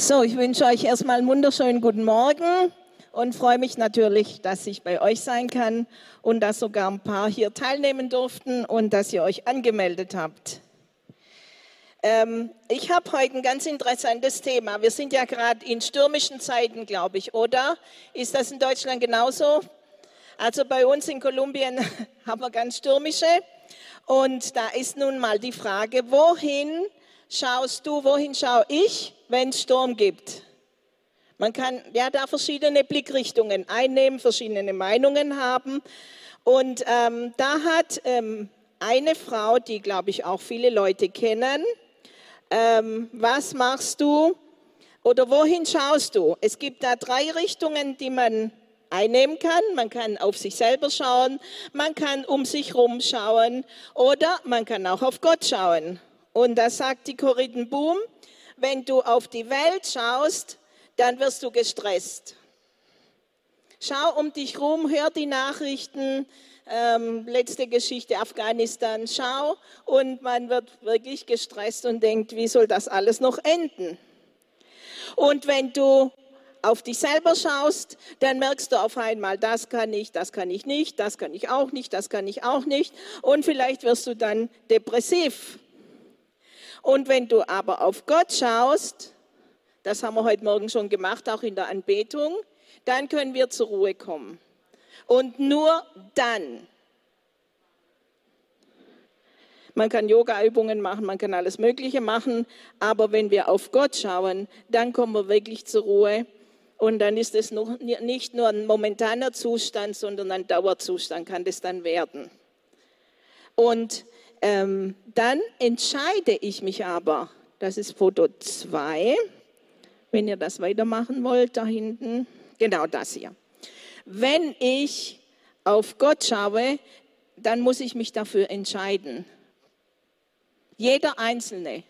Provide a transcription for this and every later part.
So, ich wünsche euch erstmal einen wunderschönen guten Morgen und freue mich natürlich, dass ich bei euch sein kann und dass sogar ein paar hier teilnehmen durften und dass ihr euch angemeldet habt. Ähm, ich habe heute ein ganz interessantes Thema. Wir sind ja gerade in stürmischen Zeiten, glaube ich, oder? Ist das in Deutschland genauso? Also bei uns in Kolumbien haben wir ganz stürmische. Und da ist nun mal die Frage, wohin schaust du, wohin schaue ich, wenn es Sturm gibt? Man kann ja da verschiedene Blickrichtungen einnehmen, verschiedene Meinungen haben. Und ähm, da hat ähm, eine Frau, die, glaube ich, auch viele Leute kennen, ähm, was machst du oder wohin schaust du? Es gibt da drei Richtungen, die man einnehmen kann. Man kann auf sich selber schauen, man kann um sich herum schauen oder man kann auch auf Gott schauen. Und da sagt die Corinne Boom, wenn du auf die Welt schaust, dann wirst du gestresst. Schau um dich rum, hör die Nachrichten, ähm, letzte Geschichte Afghanistan, schau und man wird wirklich gestresst und denkt, wie soll das alles noch enden? Und wenn du auf dich selber schaust, dann merkst du auf einmal, das kann ich, das kann ich nicht, das kann ich auch nicht, das kann ich auch nicht. Und vielleicht wirst du dann depressiv. Und wenn du aber auf Gott schaust, das haben wir heute Morgen schon gemacht, auch in der Anbetung, dann können wir zur Ruhe kommen. Und nur dann. Man kann Yoga-Übungen machen, man kann alles Mögliche machen, aber wenn wir auf Gott schauen, dann kommen wir wirklich zur Ruhe. Und dann ist es noch, nicht nur ein momentaner Zustand, sondern ein Dauerzustand kann das dann werden. Und ähm, dann entscheide ich mich aber, das ist Foto 2, wenn ihr das weitermachen wollt, da hinten, genau das hier. Wenn ich auf Gott schaue, dann muss ich mich dafür entscheiden. Jeder Einzelne.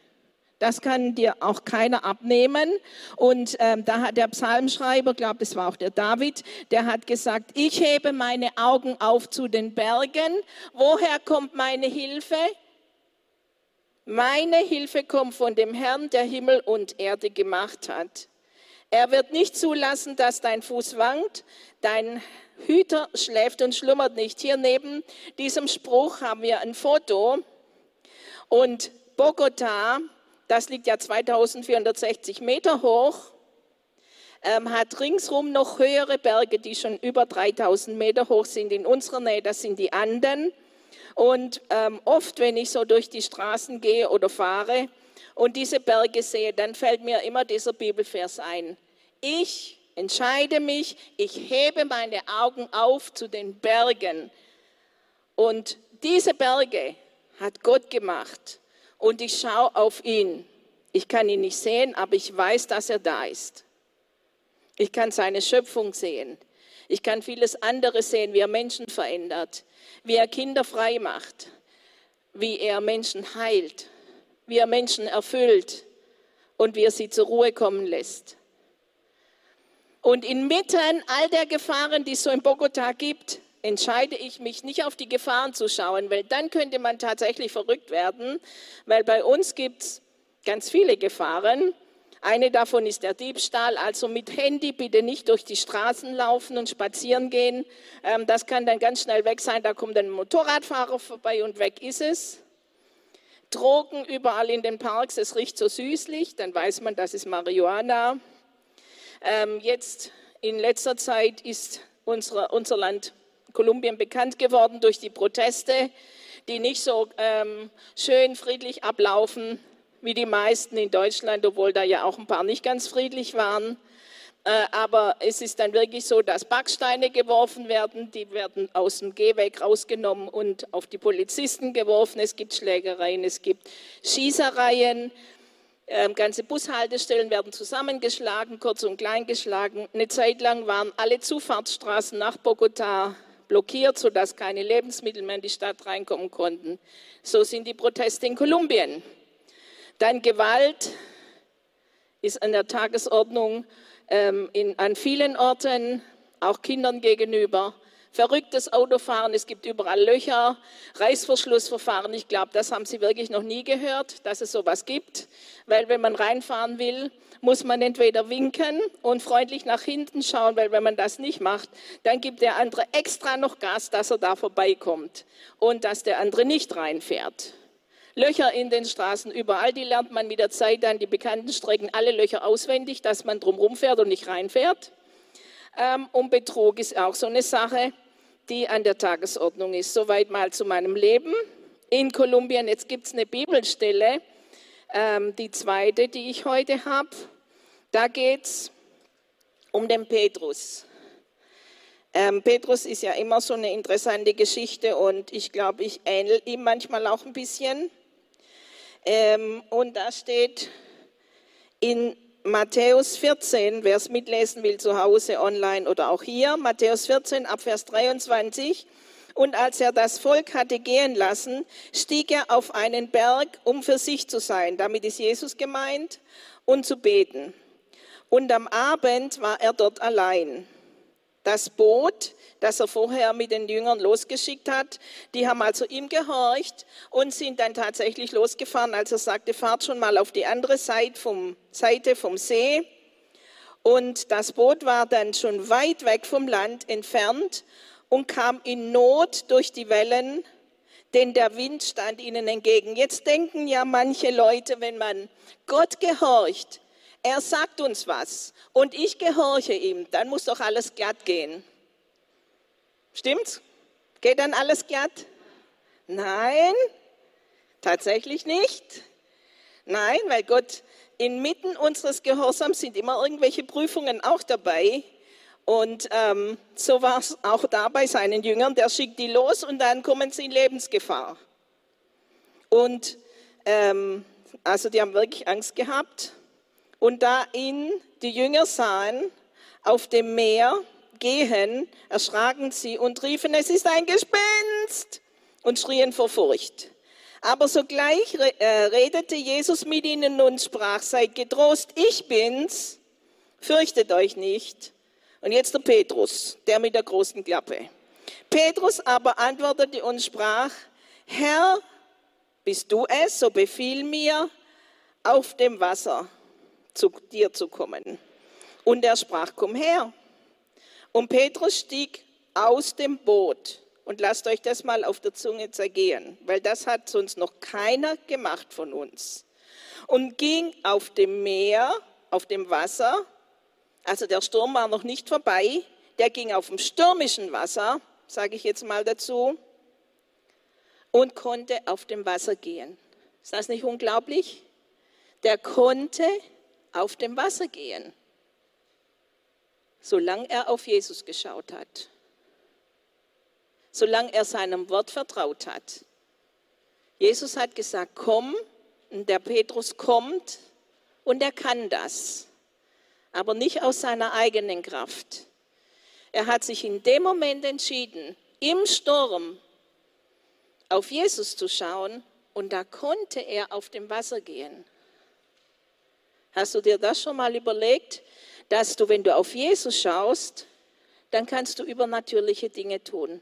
Das kann dir auch keiner abnehmen. Und ähm, da hat der Psalmschreiber, glaube das war auch der David, der hat gesagt, ich hebe meine Augen auf zu den Bergen. Woher kommt meine Hilfe? Meine Hilfe kommt von dem Herrn, der Himmel und Erde gemacht hat. Er wird nicht zulassen, dass dein Fuß wankt. Dein Hüter schläft und schlummert nicht. Hier neben diesem Spruch haben wir ein Foto. Und Bogota, das liegt ja 2460 Meter hoch, ähm, hat ringsrum noch höhere Berge, die schon über 3000 Meter hoch sind. In unserer Nähe, das sind die Anden. Und ähm, oft, wenn ich so durch die Straßen gehe oder fahre und diese Berge sehe, dann fällt mir immer dieser Bibelvers ein. Ich entscheide mich, ich hebe meine Augen auf zu den Bergen. Und diese Berge hat Gott gemacht. Und ich schaue auf ihn. Ich kann ihn nicht sehen, aber ich weiß, dass er da ist. Ich kann seine Schöpfung sehen. Ich kann vieles andere sehen, wie er Menschen verändert, wie er Kinder frei macht, wie er Menschen heilt, wie er Menschen erfüllt und wie er sie zur Ruhe kommen lässt. Und inmitten all der Gefahren, die es so in Bogota gibt, entscheide ich mich nicht auf die Gefahren zu schauen, weil dann könnte man tatsächlich verrückt werden, weil bei uns gibt es ganz viele Gefahren. Eine davon ist der Diebstahl, also mit Handy bitte nicht durch die Straßen laufen und spazieren gehen. Ähm, das kann dann ganz schnell weg sein, da kommt ein Motorradfahrer vorbei und weg ist es. Drogen überall in den Parks, es riecht so süßlich, dann weiß man, das ist Marihuana. Ähm, jetzt in letzter Zeit ist unser Land Kolumbien bekannt geworden durch die Proteste, die nicht so ähm, schön friedlich ablaufen wie die meisten in Deutschland, obwohl da ja auch ein paar nicht ganz friedlich waren. Äh, aber es ist dann wirklich so, dass Backsteine geworfen werden, die werden aus dem Gehweg rausgenommen und auf die Polizisten geworfen. Es gibt Schlägereien, es gibt Schießereien. Ähm, ganze Bushaltestellen werden zusammengeschlagen, kurz und klein geschlagen. Eine Zeit lang waren alle Zufahrtsstraßen nach Bogotá blockiert, sodass keine Lebensmittel mehr in die Stadt reinkommen konnten. So sind die Proteste in Kolumbien. Dann Gewalt ist an der Tagesordnung ähm, in, an vielen Orten, auch Kindern gegenüber. verrücktes Autofahren, es gibt überall Löcher, Reißverschlussverfahren. Ich glaube, das haben Sie wirklich noch nie gehört, dass es sowas gibt, weil wenn man reinfahren will, muss man entweder winken und freundlich nach hinten schauen, weil wenn man das nicht macht, dann gibt der andere extra noch Gas, dass er da vorbeikommt und dass der andere nicht reinfährt. Löcher in den Straßen, überall, die lernt man mit der Zeit dann die bekannten Strecken, alle Löcher auswendig, dass man drumherum fährt und nicht reinfährt. Ähm, und Betrug ist auch so eine Sache, die an der Tagesordnung ist. Soweit mal zu meinem Leben in Kolumbien. Jetzt gibt es eine Bibelstelle, ähm, die zweite, die ich heute habe. Da geht es um den Petrus. Ähm, Petrus ist ja immer so eine interessante Geschichte und ich glaube, ich ähnel ihm manchmal auch ein bisschen. Ähm, und da steht in Matthäus 14, wer es mitlesen will zu Hause, online oder auch hier, Matthäus 14 ab Vers 23. Und als er das Volk hatte gehen lassen, stieg er auf einen Berg, um für sich zu sein. Damit ist Jesus gemeint und zu beten. Und am Abend war er dort allein. Das Boot, das er vorher mit den Jüngern losgeschickt hat, die haben also ihm gehorcht und sind dann tatsächlich losgefahren, als er sagte, fahrt schon mal auf die andere Seite vom, Seite vom See. Und das Boot war dann schon weit weg vom Land entfernt und kam in Not durch die Wellen, denn der Wind stand ihnen entgegen. Jetzt denken ja manche Leute, wenn man Gott gehorcht, er sagt uns was und ich gehorche ihm, dann muss doch alles glatt gehen. Stimmt's? Geht dann alles glatt? Nein, tatsächlich nicht. Nein, weil Gott inmitten unseres Gehorsams sind immer irgendwelche Prüfungen auch dabei. Und ähm, so war es auch da bei seinen Jüngern. Der schickt die los und dann kommen sie in Lebensgefahr. Und ähm, also die haben wirklich Angst gehabt. Und da ihn die Jünger sahen auf dem Meer gehen, erschraken sie und riefen, es ist ein Gespenst und schrien vor Furcht. Aber sogleich äh, redete Jesus mit ihnen und sprach, seid getrost, ich bin's, fürchtet euch nicht. Und jetzt der Petrus, der mit der großen Klappe. Petrus aber antwortete und sprach, Herr, bist du es, so befiehl mir, auf dem Wasser zu dir zu kommen. Und er sprach, komm her. Und Petrus stieg aus dem Boot. Und lasst euch das mal auf der Zunge zergehen, weil das hat sonst noch keiner gemacht von uns. Und ging auf dem Meer, auf dem Wasser, also der Sturm war noch nicht vorbei, der ging auf dem stürmischen Wasser, sage ich jetzt mal dazu, und konnte auf dem Wasser gehen. Ist das nicht unglaublich? Der konnte auf dem Wasser gehen, solange er auf Jesus geschaut hat, solange er seinem Wort vertraut hat. Jesus hat gesagt, komm, und der Petrus kommt und er kann das, aber nicht aus seiner eigenen Kraft. Er hat sich in dem Moment entschieden, im Sturm auf Jesus zu schauen und da konnte er auf dem Wasser gehen. Hast du dir das schon mal überlegt, dass du, wenn du auf Jesus schaust, dann kannst du übernatürliche Dinge tun.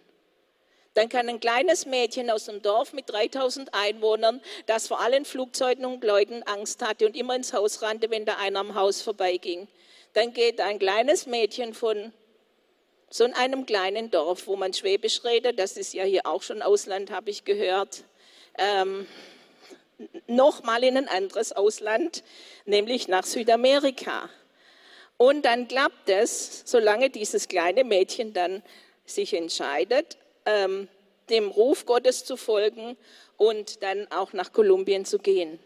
Dann kann ein kleines Mädchen aus dem Dorf mit 3000 Einwohnern, das vor allen Flugzeugen und Leuten Angst hatte und immer ins Haus rannte, wenn da einer am Haus vorbeiging, dann geht ein kleines Mädchen von so einem kleinen Dorf, wo man Schwäbisch redet, das ist ja hier auch schon Ausland, habe ich gehört, ähm, nochmal in ein anderes Ausland, nämlich nach Südamerika. Und dann klappt es, solange dieses kleine Mädchen dann sich entscheidet, ähm, dem Ruf Gottes zu folgen und dann auch nach Kolumbien zu gehen.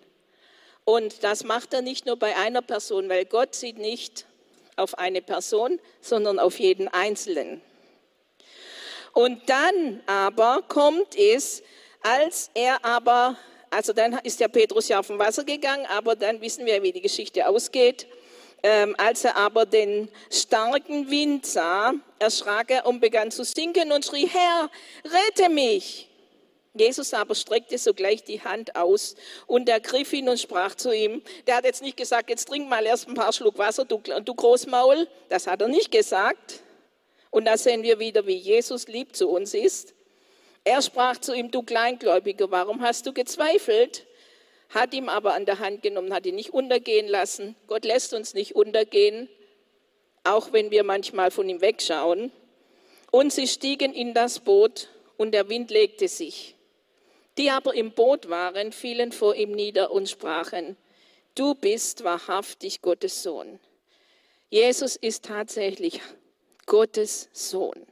Und das macht er nicht nur bei einer Person, weil Gott sieht nicht auf eine Person, sondern auf jeden Einzelnen. Und dann aber kommt es, als er aber also dann ist der Petrus ja auf dem Wasser gegangen, aber dann wissen wir, wie die Geschichte ausgeht. Ähm, als er aber den starken Wind sah, erschrak er und begann zu sinken und schrie, Herr, rette mich. Jesus aber streckte sogleich die Hand aus und ergriff ihn und sprach zu ihm. Der hat jetzt nicht gesagt, jetzt trink mal erst ein paar Schluck Wasser, du, du Großmaul. Das hat er nicht gesagt. Und da sehen wir wieder, wie Jesus lieb zu uns ist. Er sprach zu ihm, du Kleingläubiger, warum hast du gezweifelt? Hat ihm aber an der Hand genommen, hat ihn nicht untergehen lassen. Gott lässt uns nicht untergehen, auch wenn wir manchmal von ihm wegschauen. Und sie stiegen in das Boot und der Wind legte sich. Die aber im Boot waren, fielen vor ihm nieder und sprachen, du bist wahrhaftig Gottes Sohn. Jesus ist tatsächlich Gottes Sohn.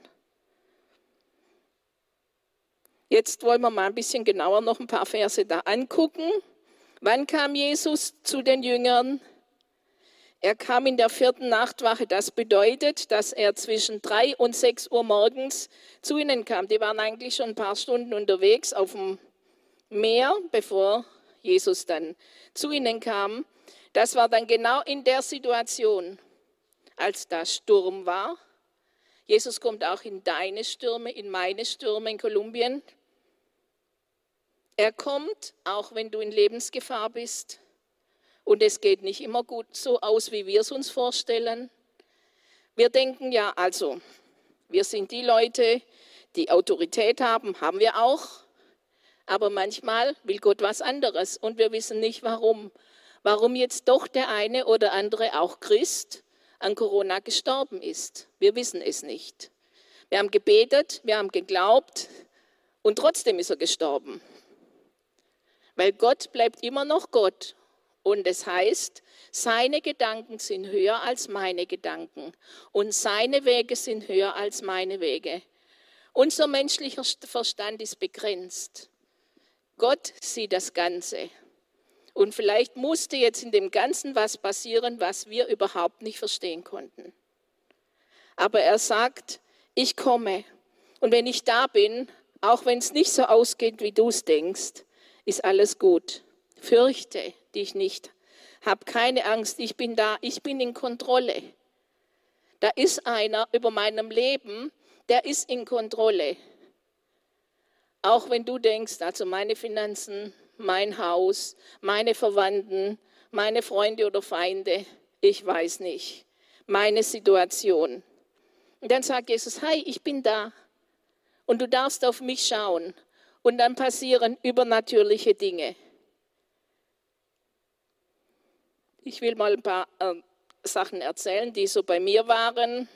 Jetzt wollen wir mal ein bisschen genauer noch ein paar Verse da angucken. Wann kam Jesus zu den Jüngern? Er kam in der vierten Nachtwache. Das bedeutet, dass er zwischen drei und sechs Uhr morgens zu ihnen kam. Die waren eigentlich schon ein paar Stunden unterwegs auf dem Meer, bevor Jesus dann zu ihnen kam. Das war dann genau in der Situation, als da Sturm war. Jesus kommt auch in deine Stürme, in meine Stürme in Kolumbien. Er kommt, auch wenn du in Lebensgefahr bist. Und es geht nicht immer gut so aus, wie wir es uns vorstellen. Wir denken ja, also, wir sind die Leute, die Autorität haben, haben wir auch. Aber manchmal will Gott was anderes und wir wissen nicht warum. Warum jetzt doch der eine oder andere, auch Christ, an Corona gestorben ist. Wir wissen es nicht. Wir haben gebetet, wir haben geglaubt und trotzdem ist er gestorben. Weil Gott bleibt immer noch Gott. Und es heißt, seine Gedanken sind höher als meine Gedanken und seine Wege sind höher als meine Wege. Unser menschlicher Verstand ist begrenzt. Gott sieht das Ganze. Und vielleicht musste jetzt in dem Ganzen was passieren, was wir überhaupt nicht verstehen konnten. Aber er sagt, ich komme. Und wenn ich da bin, auch wenn es nicht so ausgeht, wie du es denkst, ist alles gut. Fürchte dich nicht. Hab keine Angst, ich bin da, ich bin in Kontrolle. Da ist einer über meinem Leben, der ist in Kontrolle. Auch wenn du denkst, also meine Finanzen, mein Haus, meine Verwandten, meine Freunde oder Feinde, ich weiß nicht, meine Situation. Und dann sagt Jesus, hi, ich bin da und du darfst auf mich schauen und dann passieren übernatürliche Dinge. Ich will mal ein paar äh, Sachen erzählen, die so bei mir waren.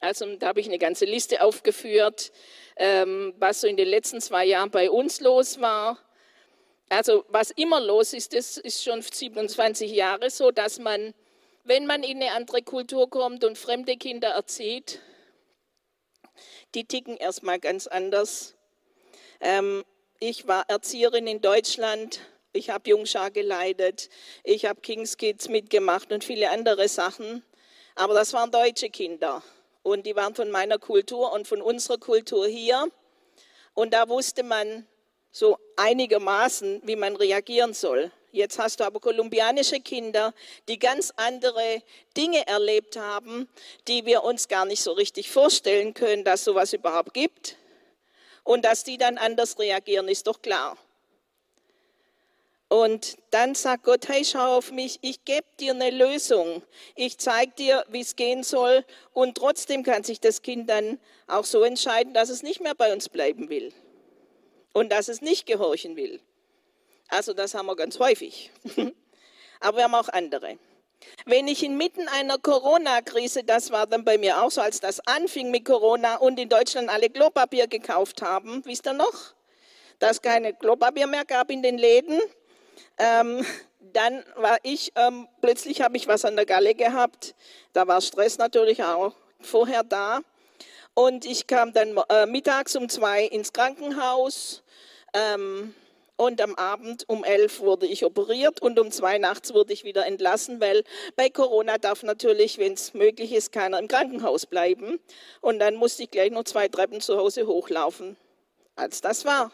Also da habe ich eine ganze Liste aufgeführt, ähm, was so in den letzten zwei Jahren bei uns los war. Also was immer los ist, das ist schon 27 Jahre so, dass man, wenn man in eine andere Kultur kommt und fremde Kinder erzieht, die ticken erstmal ganz anders. Ähm, ich war Erzieherin in Deutschland. Ich habe Jungschar geleitet. Ich habe Kings Kids mitgemacht und viele andere Sachen. Aber das waren deutsche Kinder. Und die waren von meiner Kultur und von unserer Kultur hier. Und da wusste man so einigermaßen, wie man reagieren soll. Jetzt hast du aber kolumbianische Kinder, die ganz andere Dinge erlebt haben, die wir uns gar nicht so richtig vorstellen können, dass sowas überhaupt gibt. Und dass die dann anders reagieren, ist doch klar. Und dann sagt Gott, hey, schau auf mich, ich gebe dir eine Lösung. Ich zeige dir, wie es gehen soll. Und trotzdem kann sich das Kind dann auch so entscheiden, dass es nicht mehr bei uns bleiben will. Und dass es nicht gehorchen will. Also das haben wir ganz häufig. Aber wir haben auch andere. Wenn ich inmitten einer Corona-Krise, das war dann bei mir auch so, als das anfing mit Corona und in Deutschland alle Klopapier gekauft haben, wisst ihr noch, dass es keine Klopapier mehr gab in den Läden, ähm, dann war ich, ähm, plötzlich habe ich was an der Galle gehabt, da war Stress natürlich auch vorher da. Und ich kam dann äh, mittags um zwei ins Krankenhaus, ähm, und am Abend um elf wurde ich operiert und um zwei nachts wurde ich wieder entlassen, weil bei Corona darf natürlich, wenn es möglich ist, keiner im Krankenhaus bleiben. Und dann musste ich gleich noch zwei Treppen zu Hause hochlaufen, als das war.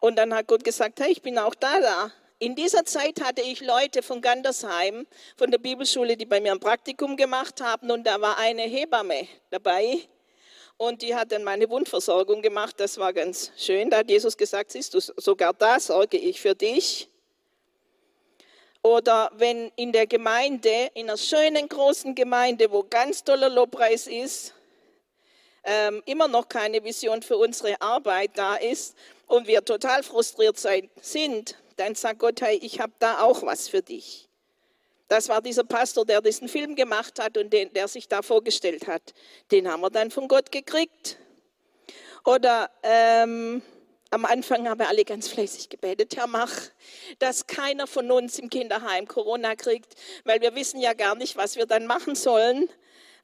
Und dann hat Gott gesagt, hey, ich bin auch da, da. In dieser Zeit hatte ich Leute von Gandersheim, von der Bibelschule, die bei mir ein Praktikum gemacht haben. Und da war eine Hebamme dabei, und die hat dann meine Wundversorgung gemacht. Das war ganz schön. Da hat Jesus gesagt, siehst du, sogar da sorge ich für dich. Oder wenn in der Gemeinde, in einer schönen großen Gemeinde, wo ganz toller Lobpreis ist, ähm, immer noch keine Vision für unsere Arbeit da ist und wir total frustriert sein, sind, dann sagt Gott, hey, ich habe da auch was für dich. Das war dieser Pastor, der diesen Film gemacht hat und den, der sich da vorgestellt hat. Den haben wir dann von Gott gekriegt. Oder ähm, am Anfang haben wir alle ganz fleißig gebetet, Herr, mach, dass keiner von uns im Kinderheim Corona kriegt, weil wir wissen ja gar nicht, was wir dann machen sollen.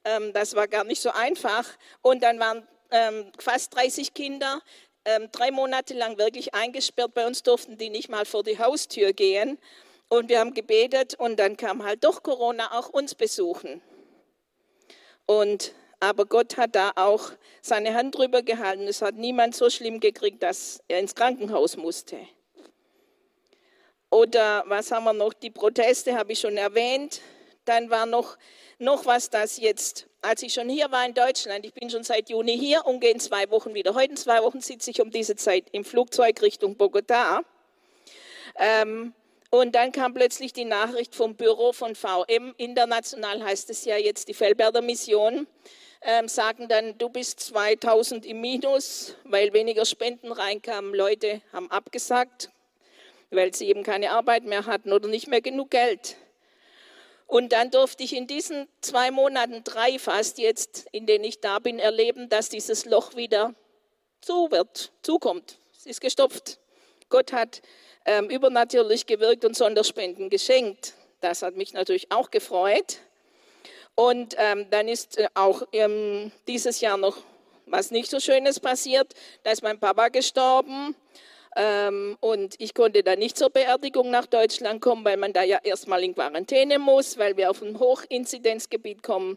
Ähm, das war gar nicht so einfach. Und dann waren ähm, fast 30 Kinder ähm, drei Monate lang wirklich eingesperrt. Bei uns durften die nicht mal vor die Haustür gehen. Und wir haben gebetet und dann kam halt doch Corona auch uns besuchen. Und, aber Gott hat da auch seine Hand drüber gehalten. Es hat niemand so schlimm gekriegt, dass er ins Krankenhaus musste. Oder was haben wir noch? Die Proteste habe ich schon erwähnt. Dann war noch, noch was, das jetzt, als ich schon hier war in Deutschland, ich bin schon seit Juni hier und gehe in zwei Wochen wieder. Heute in zwei Wochen sitze ich um diese Zeit im Flugzeug Richtung Bogota. Ähm, und dann kam plötzlich die Nachricht vom Büro von VM, international heißt es ja jetzt die Fellberder Mission, ähm, sagen dann, du bist 2000 im Minus, weil weniger Spenden reinkamen. Leute haben abgesagt, weil sie eben keine Arbeit mehr hatten oder nicht mehr genug Geld. Und dann durfte ich in diesen zwei Monaten, drei fast jetzt, in denen ich da bin, erleben, dass dieses Loch wieder zu wird, zukommt. Es ist gestopft. Gott hat ähm, übernatürlich gewirkt und Sonderspenden geschenkt. Das hat mich natürlich auch gefreut. Und ähm, dann ist äh, auch ähm, dieses Jahr noch was nicht so Schönes passiert. Da ist mein Papa gestorben. Ähm, und ich konnte da nicht zur Beerdigung nach Deutschland kommen, weil man da ja erstmal in Quarantäne muss, weil wir auf ein Hochinzidenzgebiet kommen.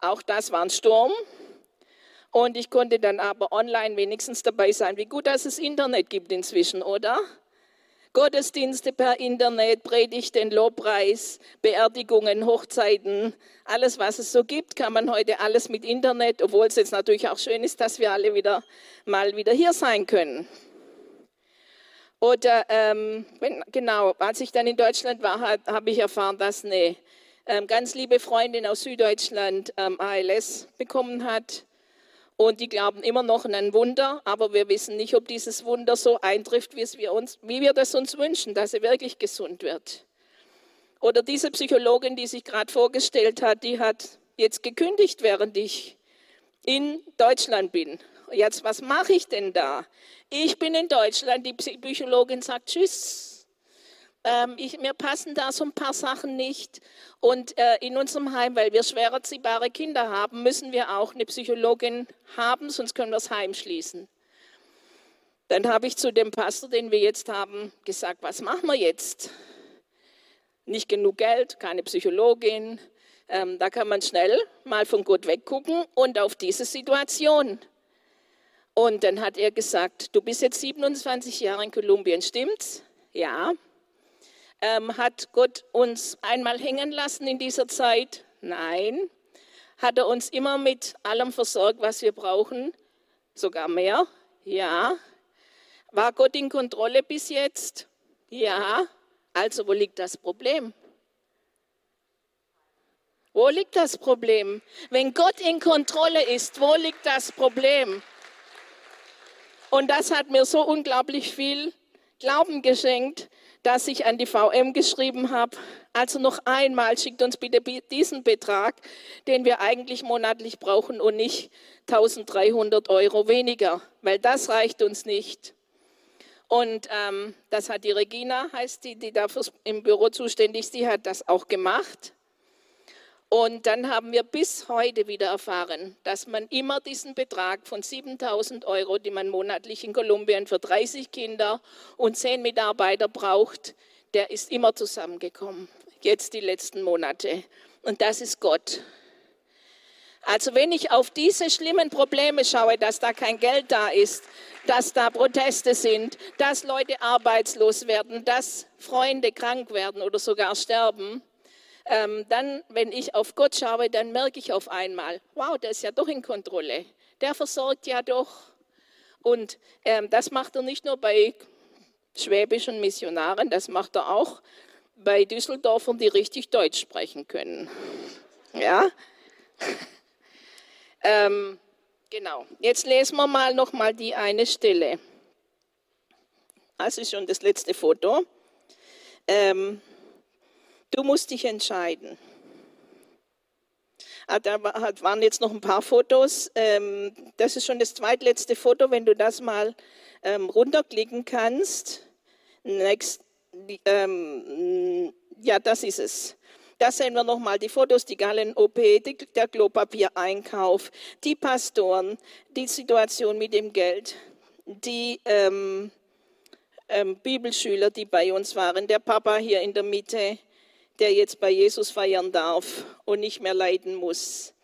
Auch das war ein Sturm. Und ich konnte dann aber online wenigstens dabei sein. Wie gut, dass es Internet gibt inzwischen, oder? Gottesdienste per Internet, Predigten, Lobpreis, Beerdigungen, Hochzeiten, alles, was es so gibt, kann man heute alles mit Internet, obwohl es jetzt natürlich auch schön ist, dass wir alle wieder mal wieder hier sein können. Oder ähm, genau, als ich dann in Deutschland war, habe ich erfahren, dass eine ähm, ganz liebe Freundin aus Süddeutschland ähm, ALS bekommen hat. Und die glauben immer noch an ein Wunder, aber wir wissen nicht, ob dieses Wunder so eintrifft, wie, wir, uns, wie wir das uns wünschen, dass er wirklich gesund wird. Oder diese Psychologin, die sich gerade vorgestellt hat, die hat jetzt gekündigt, während ich in Deutschland bin. Jetzt, was mache ich denn da? Ich bin in Deutschland, die Psychologin sagt Tschüss, ähm, ich, mir passen da so ein paar Sachen nicht. Und äh, in unserem Heim, weil wir schwer erziehbare Kinder haben, müssen wir auch eine Psychologin haben, sonst können wir das Heim schließen. Dann habe ich zu dem Pastor, den wir jetzt haben, gesagt, was machen wir jetzt? Nicht genug Geld, keine Psychologin. Ähm, da kann man schnell mal von Gott weggucken und auf diese Situation. Und dann hat er gesagt, du bist jetzt 27 Jahre in Kolumbien, stimmt's? Ja. Ähm, hat Gott uns einmal hängen lassen in dieser Zeit? Nein. Hat er uns immer mit allem versorgt, was wir brauchen? Sogar mehr? Ja. War Gott in Kontrolle bis jetzt? Ja. Also wo liegt das Problem? Wo liegt das Problem? Wenn Gott in Kontrolle ist, wo liegt das Problem? Und das hat mir so unglaublich viel Glauben geschenkt, dass ich an die VM geschrieben habe, also noch einmal schickt uns bitte diesen Betrag, den wir eigentlich monatlich brauchen und nicht 1300 Euro weniger, weil das reicht uns nicht. Und ähm, das hat die Regina, heißt die, die dafür im Büro zuständig ist, die hat das auch gemacht. Und dann haben wir bis heute wieder erfahren, dass man immer diesen Betrag von 7000 Euro, die man monatlich in Kolumbien für 30 Kinder und 10 Mitarbeiter braucht, der ist immer zusammengekommen. Jetzt die letzten Monate. Und das ist Gott. Also wenn ich auf diese schlimmen Probleme schaue, dass da kein Geld da ist, dass da Proteste sind, dass Leute arbeitslos werden, dass Freunde krank werden oder sogar sterben, ähm, dann, wenn ich auf Gott schaue, dann merke ich auf einmal, wow, der ist ja doch in Kontrolle. Der versorgt ja doch. Und ähm, das macht er nicht nur bei schwäbischen Missionaren, das macht er auch bei Düsseldorfern, die richtig Deutsch sprechen können. Ja? ähm, Genau. Jetzt lesen wir mal noch mal die eine Stelle. Das ist schon das letzte Foto. Ähm, du musst dich entscheiden. Da waren jetzt noch ein paar Fotos. Ähm, das ist schon das zweitletzte Foto, wenn du das mal ähm, runterklicken kannst. Next, ähm, ja, das ist es. Da sehen wir nochmal die Fotos, die Gallen-OP, der Klopapiereinkauf, die Pastoren, die Situation mit dem Geld, die ähm, ähm, Bibelschüler, die bei uns waren, der Papa hier in der Mitte, der jetzt bei Jesus feiern darf und nicht mehr leiden muss.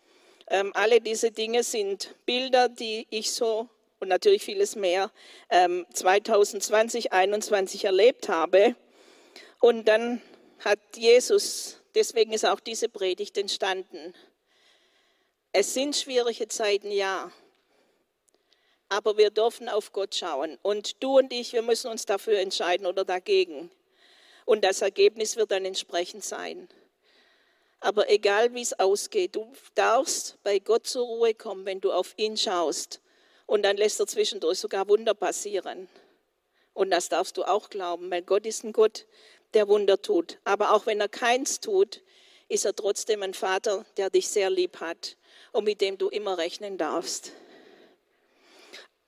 Ähm, alle diese Dinge sind Bilder, die ich so und natürlich vieles mehr ähm, 2020, 2021 erlebt habe. Und dann hat Jesus Deswegen ist auch diese Predigt entstanden. Es sind schwierige Zeiten, ja. Aber wir dürfen auf Gott schauen. Und du und ich, wir müssen uns dafür entscheiden oder dagegen. Und das Ergebnis wird dann entsprechend sein. Aber egal wie es ausgeht, du darfst bei Gott zur Ruhe kommen, wenn du auf ihn schaust. Und dann lässt er zwischendurch sogar Wunder passieren. Und das darfst du auch glauben, weil Gott ist ein Gott, der Wunder tut. Aber auch wenn er keins tut, ist er trotzdem ein Vater, der dich sehr lieb hat und mit dem du immer rechnen darfst.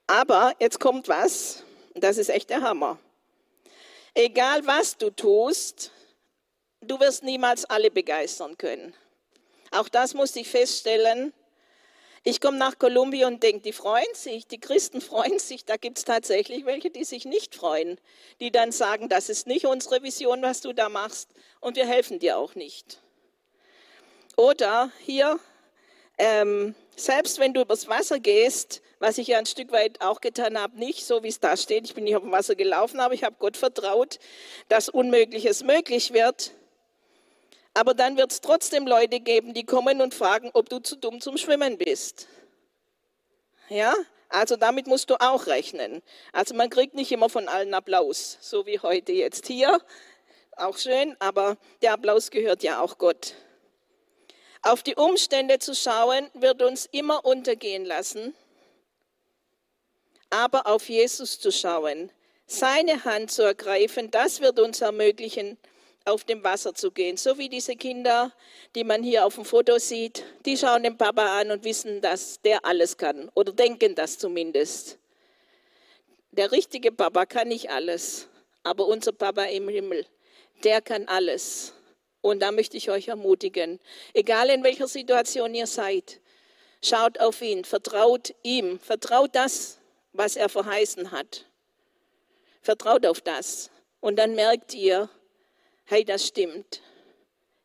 Aber jetzt kommt was, das ist echt der Hammer. Egal was du tust, du wirst niemals alle begeistern können. Auch das musste ich feststellen. Ich komme nach Kolumbien und denke, die freuen sich, die Christen freuen sich. Da gibt es tatsächlich welche, die sich nicht freuen, die dann sagen, das ist nicht unsere Vision, was du da machst und wir helfen dir auch nicht. Oder hier, ähm, selbst wenn du übers Wasser gehst, was ich ja ein Stück weit auch getan habe, nicht so wie es da steht, ich bin nicht auf dem Wasser gelaufen, aber ich habe Gott vertraut, dass Unmögliches möglich wird. Aber dann wird es trotzdem Leute geben, die kommen und fragen, ob du zu dumm zum Schwimmen bist. Ja, also damit musst du auch rechnen. Also man kriegt nicht immer von allen Applaus, so wie heute jetzt hier. Auch schön, aber der Applaus gehört ja auch Gott. Auf die Umstände zu schauen, wird uns immer untergehen lassen, aber auf Jesus zu schauen, seine Hand zu ergreifen, das wird uns ermöglichen, auf dem Wasser zu gehen. So wie diese Kinder, die man hier auf dem Foto sieht, die schauen den Papa an und wissen, dass der alles kann oder denken das zumindest. Der richtige Papa kann nicht alles, aber unser Papa im Himmel, der kann alles. Und da möchte ich euch ermutigen, egal in welcher Situation ihr seid, schaut auf ihn, vertraut ihm, vertraut das, was er verheißen hat. Vertraut auf das. Und dann merkt ihr, hey, das stimmt.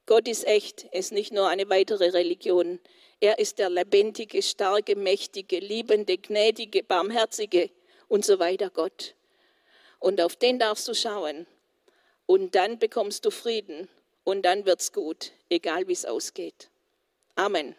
Gott ist echt, ist nicht nur eine weitere Religion. Er ist der lebendige, starke, mächtige, liebende, gnädige, barmherzige und so weiter Gott. Und auf den darfst du schauen. Und dann bekommst du Frieden. Und dann wird's gut, egal wie es ausgeht. Amen.